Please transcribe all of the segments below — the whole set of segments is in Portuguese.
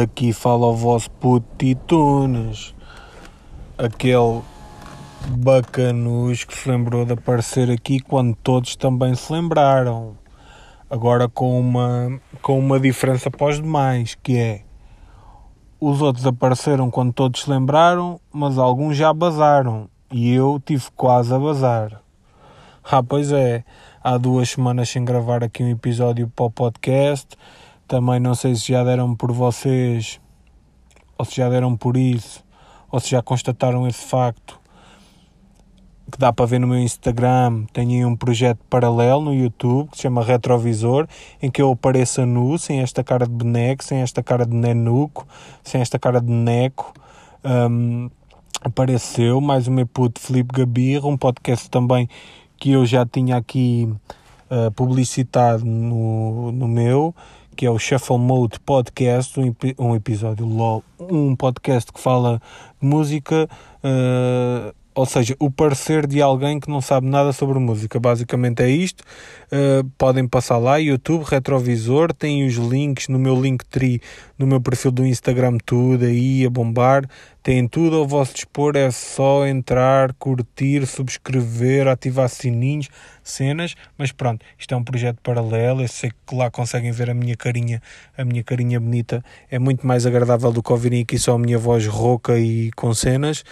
Daqui fala o vosso puto aquele bacanus que se lembrou de aparecer aqui quando todos também se lembraram. Agora com uma, com uma diferença para os demais, que é os outros apareceram quando todos se lembraram, mas alguns já bazaram e eu tive quase a bazar. Ah, pois é, há duas semanas sem gravar aqui um episódio para o podcast. Também não sei se já deram por vocês, ou se já deram por isso, ou se já constataram esse facto. Que dá para ver no meu Instagram. Tenho um projeto paralelo no YouTube que se chama Retrovisor, em que eu apareço nu, sem esta cara de boneco, sem esta cara de nenuco, sem esta cara de neco. Um, apareceu mais o meu puto Felipe Gabirra, um podcast também que eu já tinha aqui uh, publicitado no, no meu, que é o Shuffle Mode Podcast, um, um episódio LOL, um podcast que fala de música, uh, ou seja, o parecer de alguém que não sabe nada sobre música. Basicamente é isto. Uh, podem passar lá, YouTube, Retrovisor, tem os links no meu Linktree, no meu perfil do Instagram, tudo aí a bombar. Tem tudo ao vosso dispor, é só entrar, curtir, subscrever, ativar sininhos, cenas, mas pronto, isto é um projeto paralelo, eu sei que lá conseguem ver a minha carinha, a minha carinha bonita, é muito mais agradável do que ouvirem aqui só a minha voz rouca e com cenas,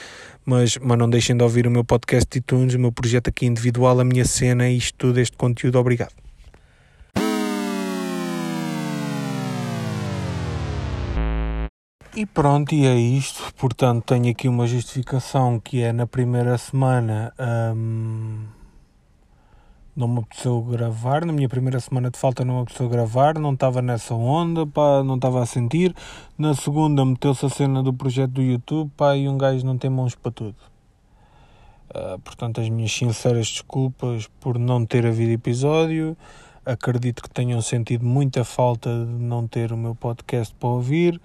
mas, mas não deixem de ouvir o meu podcast de iTunes, o meu projeto aqui individual, a minha cena, isto tudo, este conteúdo, obrigado. E pronto, e é isto. Portanto, tenho aqui uma justificação que é na primeira semana hum, não me apeteceu gravar. Na minha primeira semana de falta não me apeteceu gravar, não estava nessa onda, pá, não estava a sentir. Na segunda meteu-se a cena do projeto do YouTube, pá, e um gajo não tem mãos para tudo. Uh, portanto, as minhas sinceras desculpas por não ter havido episódio. Acredito que tenham sentido muita falta de não ter o meu podcast para ouvir.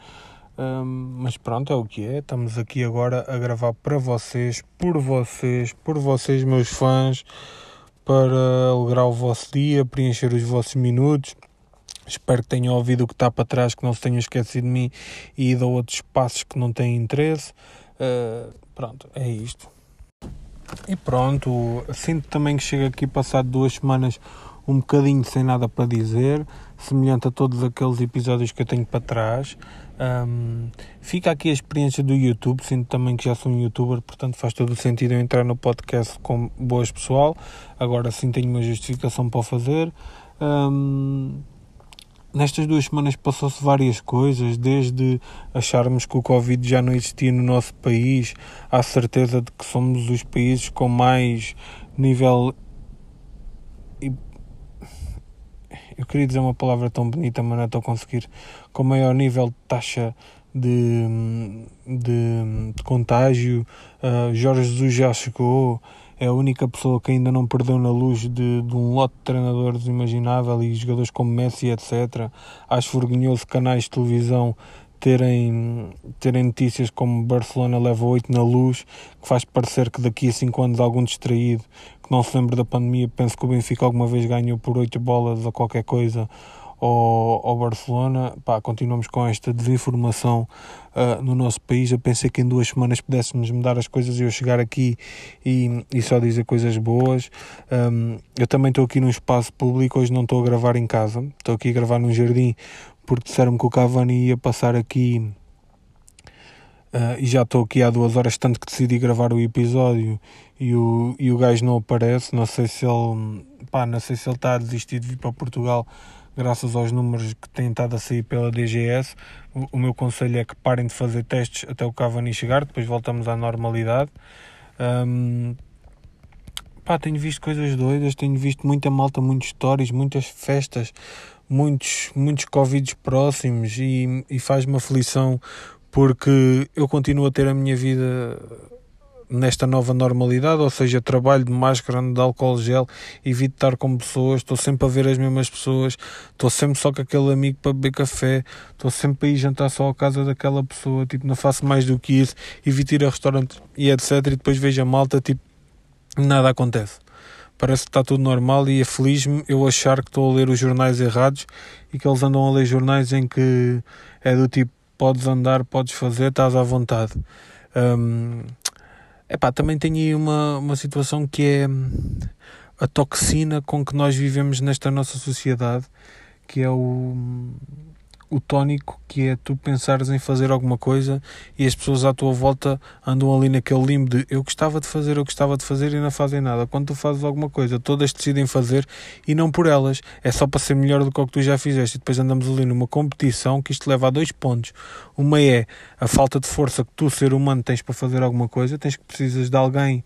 Um, mas pronto, é o que é. Estamos aqui agora a gravar para vocês, por vocês, por vocês, meus fãs, para alegrar o vosso dia, preencher os vossos minutos. Espero que tenham ouvido o que está para trás, que não se tenham esquecido de mim e ido a outros passos que não têm interesse. Uh, pronto, é isto. E pronto, sinto também que chego aqui passado duas semanas um bocadinho sem nada para dizer, semelhante a todos aqueles episódios que eu tenho para trás. Um, fica aqui a experiência do YouTube, sinto também que já sou um youtuber, portanto faz todo o sentido eu entrar no podcast com boas pessoal. Agora sim tenho uma justificação para fazer. Um, nestas duas semanas passou-se várias coisas, desde acharmos que o Covid já não existia no nosso país, à certeza de que somos os países com mais nível eu queria dizer uma palavra tão bonita, mas não estou a conseguir, com maior nível de taxa de, de, de contágio. Uh, Jorge Jesus já chegou, é a única pessoa que ainda não perdeu na luz de, de um lote de treinadores imaginável e jogadores como Messi, etc. Acho vergonhoso canais de televisão terem, terem notícias como Barcelona leva 8 na luz, que faz parecer que daqui a 5 anos algum distraído que não se lembra da pandemia penso que o Benfica alguma vez ganhou por 8 bolas ou qualquer coisa ao, ao Barcelona. Pá, continuamos com esta desinformação uh, no nosso país. Eu pensei que em duas semanas pudéssemos mudar as coisas e eu chegar aqui e, e só dizer coisas boas. Um, eu também estou aqui num espaço público, hoje não estou a gravar em casa, estou aqui a gravar num jardim porque disseram-me que o Cavani ia passar aqui uh, e já estou aqui há duas horas, tanto que decidi gravar o episódio e o, e o gajo não aparece. Não sei se ele pá, não sei se ele está a desistir de vir para Portugal graças aos números que têm estado a sair pela DGS. O, o meu conselho é que parem de fazer testes até o Cavani chegar, depois voltamos à normalidade. Um, pá, tenho visto coisas doidas, tenho visto muita malta, muitas histórias, muitas festas, muitos, muitos Covids próximos e, e faz-me aflição porque eu continuo a ter a minha vida nesta nova normalidade, ou seja, trabalho de máscara, de álcool gel, evito estar com pessoas, estou sempre a ver as mesmas pessoas, estou sempre só com aquele amigo para beber café, estou sempre a ir jantar só à casa daquela pessoa, tipo, não faço mais do que isso, evito ir a restaurantes e etc. E depois vejo a malta, tipo, nada acontece. Parece que está tudo normal e é feliz-me eu achar que estou a ler os jornais errados e que eles andam a ler jornais em que é do tipo podes andar, podes fazer, estás à vontade. Um, epá, também tenho aí uma, uma situação que é a toxina com que nós vivemos nesta nossa sociedade, que é o o tónico que é tu pensares em fazer alguma coisa e as pessoas à tua volta andam ali naquele limbo de eu gostava de fazer, eu gostava de fazer e não fazem nada. Quando tu fazes alguma coisa, todas decidem fazer e não por elas. É só para ser melhor do que o que tu já fizeste. E depois andamos ali numa competição que isto leva a dois pontos. Uma é a falta de força que tu, ser humano, tens para fazer alguma coisa, tens que precisas de alguém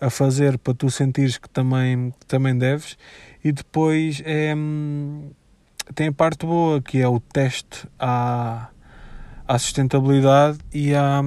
a fazer para tu sentires que também, que também deves. E depois é hum, tem a parte boa, que é o teste à, à sustentabilidade e à,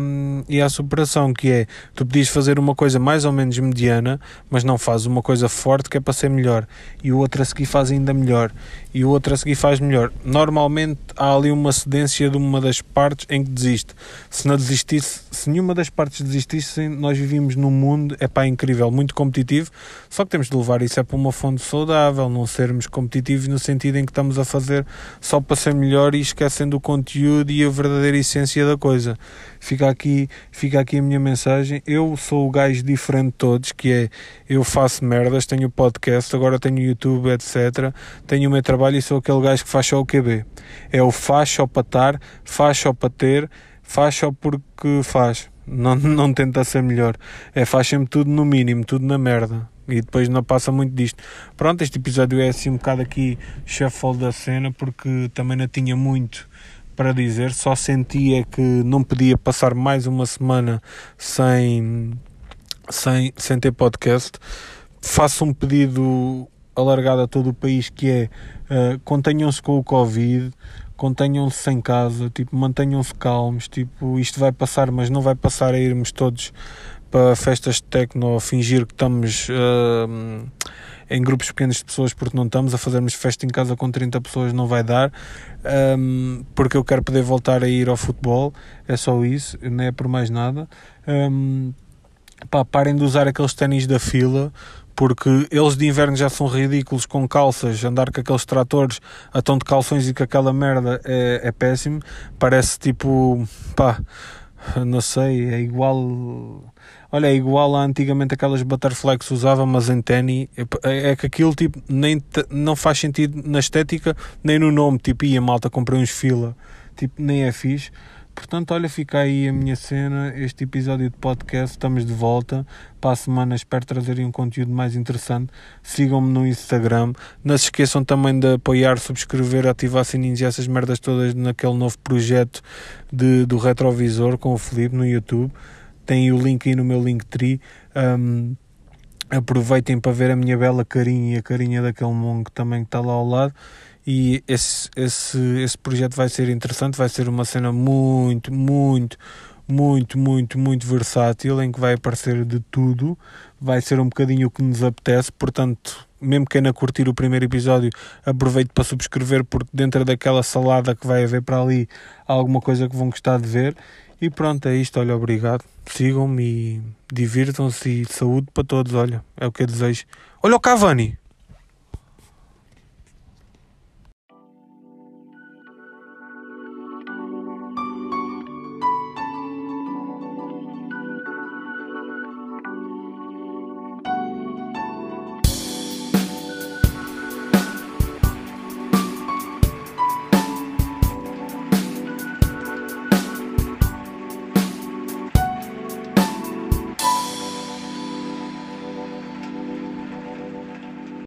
e à superação, que é tu podias fazer uma coisa mais ou menos mediana, mas não fazes uma coisa forte que é para ser melhor, e o outro a seguir faz ainda melhor, e o outro a seguir faz melhor. Normalmente há ali uma cedência de uma das partes em que desiste. Se não desistisse, se nenhuma das partes desistisse, nós vivíamos num mundo, é pá, incrível, muito competitivo, só que temos de levar isso é para uma fonte saudável, não sermos competitivos no sentido em que estamos a fazer só para ser melhor e esquecendo o conteúdo e a verdadeira essência da coisa. Fica aqui, fica aqui a minha mensagem. Eu sou o gajo diferente de todos, que é eu faço merdas, tenho podcast, agora tenho YouTube, etc. Tenho o meu trabalho e sou aquele gajo que faz só o QB. É o faz só para estar, faz só para ter, faz só porque faz. Não, não tenta ser melhor. É faz sempre tudo no mínimo, tudo na merda. E depois não passa muito disto. Pronto, este episódio é assim um bocado aqui shuffle da cena porque também não tinha muito para dizer, só sentia que não podia passar mais uma semana sem, sem, sem ter podcast. Faço um pedido alargado a todo o país que é uh, contenham-se com o Covid, contenham-se em casa, tipo, mantenham-se calmos, tipo, isto vai passar, mas não vai passar a irmos todos para festas de techno, fingir que estamos uh, em grupos pequenos de pessoas porque não estamos a fazermos festa em casa com 30 pessoas não vai dar um, porque eu quero poder voltar a ir ao futebol é só isso, não é por mais nada. Um, pá, parem de usar aqueles ténis da fila porque eles de inverno já são ridículos com calças, andar com aqueles tratores a tom de calções e com aquela merda é, é péssimo, parece tipo pá, não sei, é igual Olha, é igual a antigamente aquelas butterfly que se usava, mas em ténis. É, é, que aquilo tipo, nem não faz sentido na estética, nem no nome. Tipo, ia malta, comprei uns fila. Tipo, nem é fixe. Portanto, olha, fica aí a minha cena, este episódio de podcast. Estamos de volta. Para a semana espero trazer um conteúdo mais interessante. Sigam-me no Instagram. Não se esqueçam também de apoiar, subscrever, ativar sininhos e essas merdas todas naquele novo projeto de, do retrovisor com o Felipe no YouTube têm o link aí no meu Linktree. Um, aproveitem para ver a minha bela carinha e a carinha daquele mongo também que está lá ao lado. E esse, esse, esse projeto vai ser interessante, vai ser uma cena muito, muito, muito, muito, muito versátil em que vai aparecer de tudo. Vai ser um bocadinho o que nos apetece, portanto, mesmo quem não curtir o primeiro episódio, aproveite para subscrever, porque dentro daquela salada que vai haver para ali, há alguma coisa que vão gostar de ver. E pronto, é isto. Olha, obrigado. Sigam-me e divirtam-se e saúde para todos. Olha, é o que eu desejo. Olha o Cavani.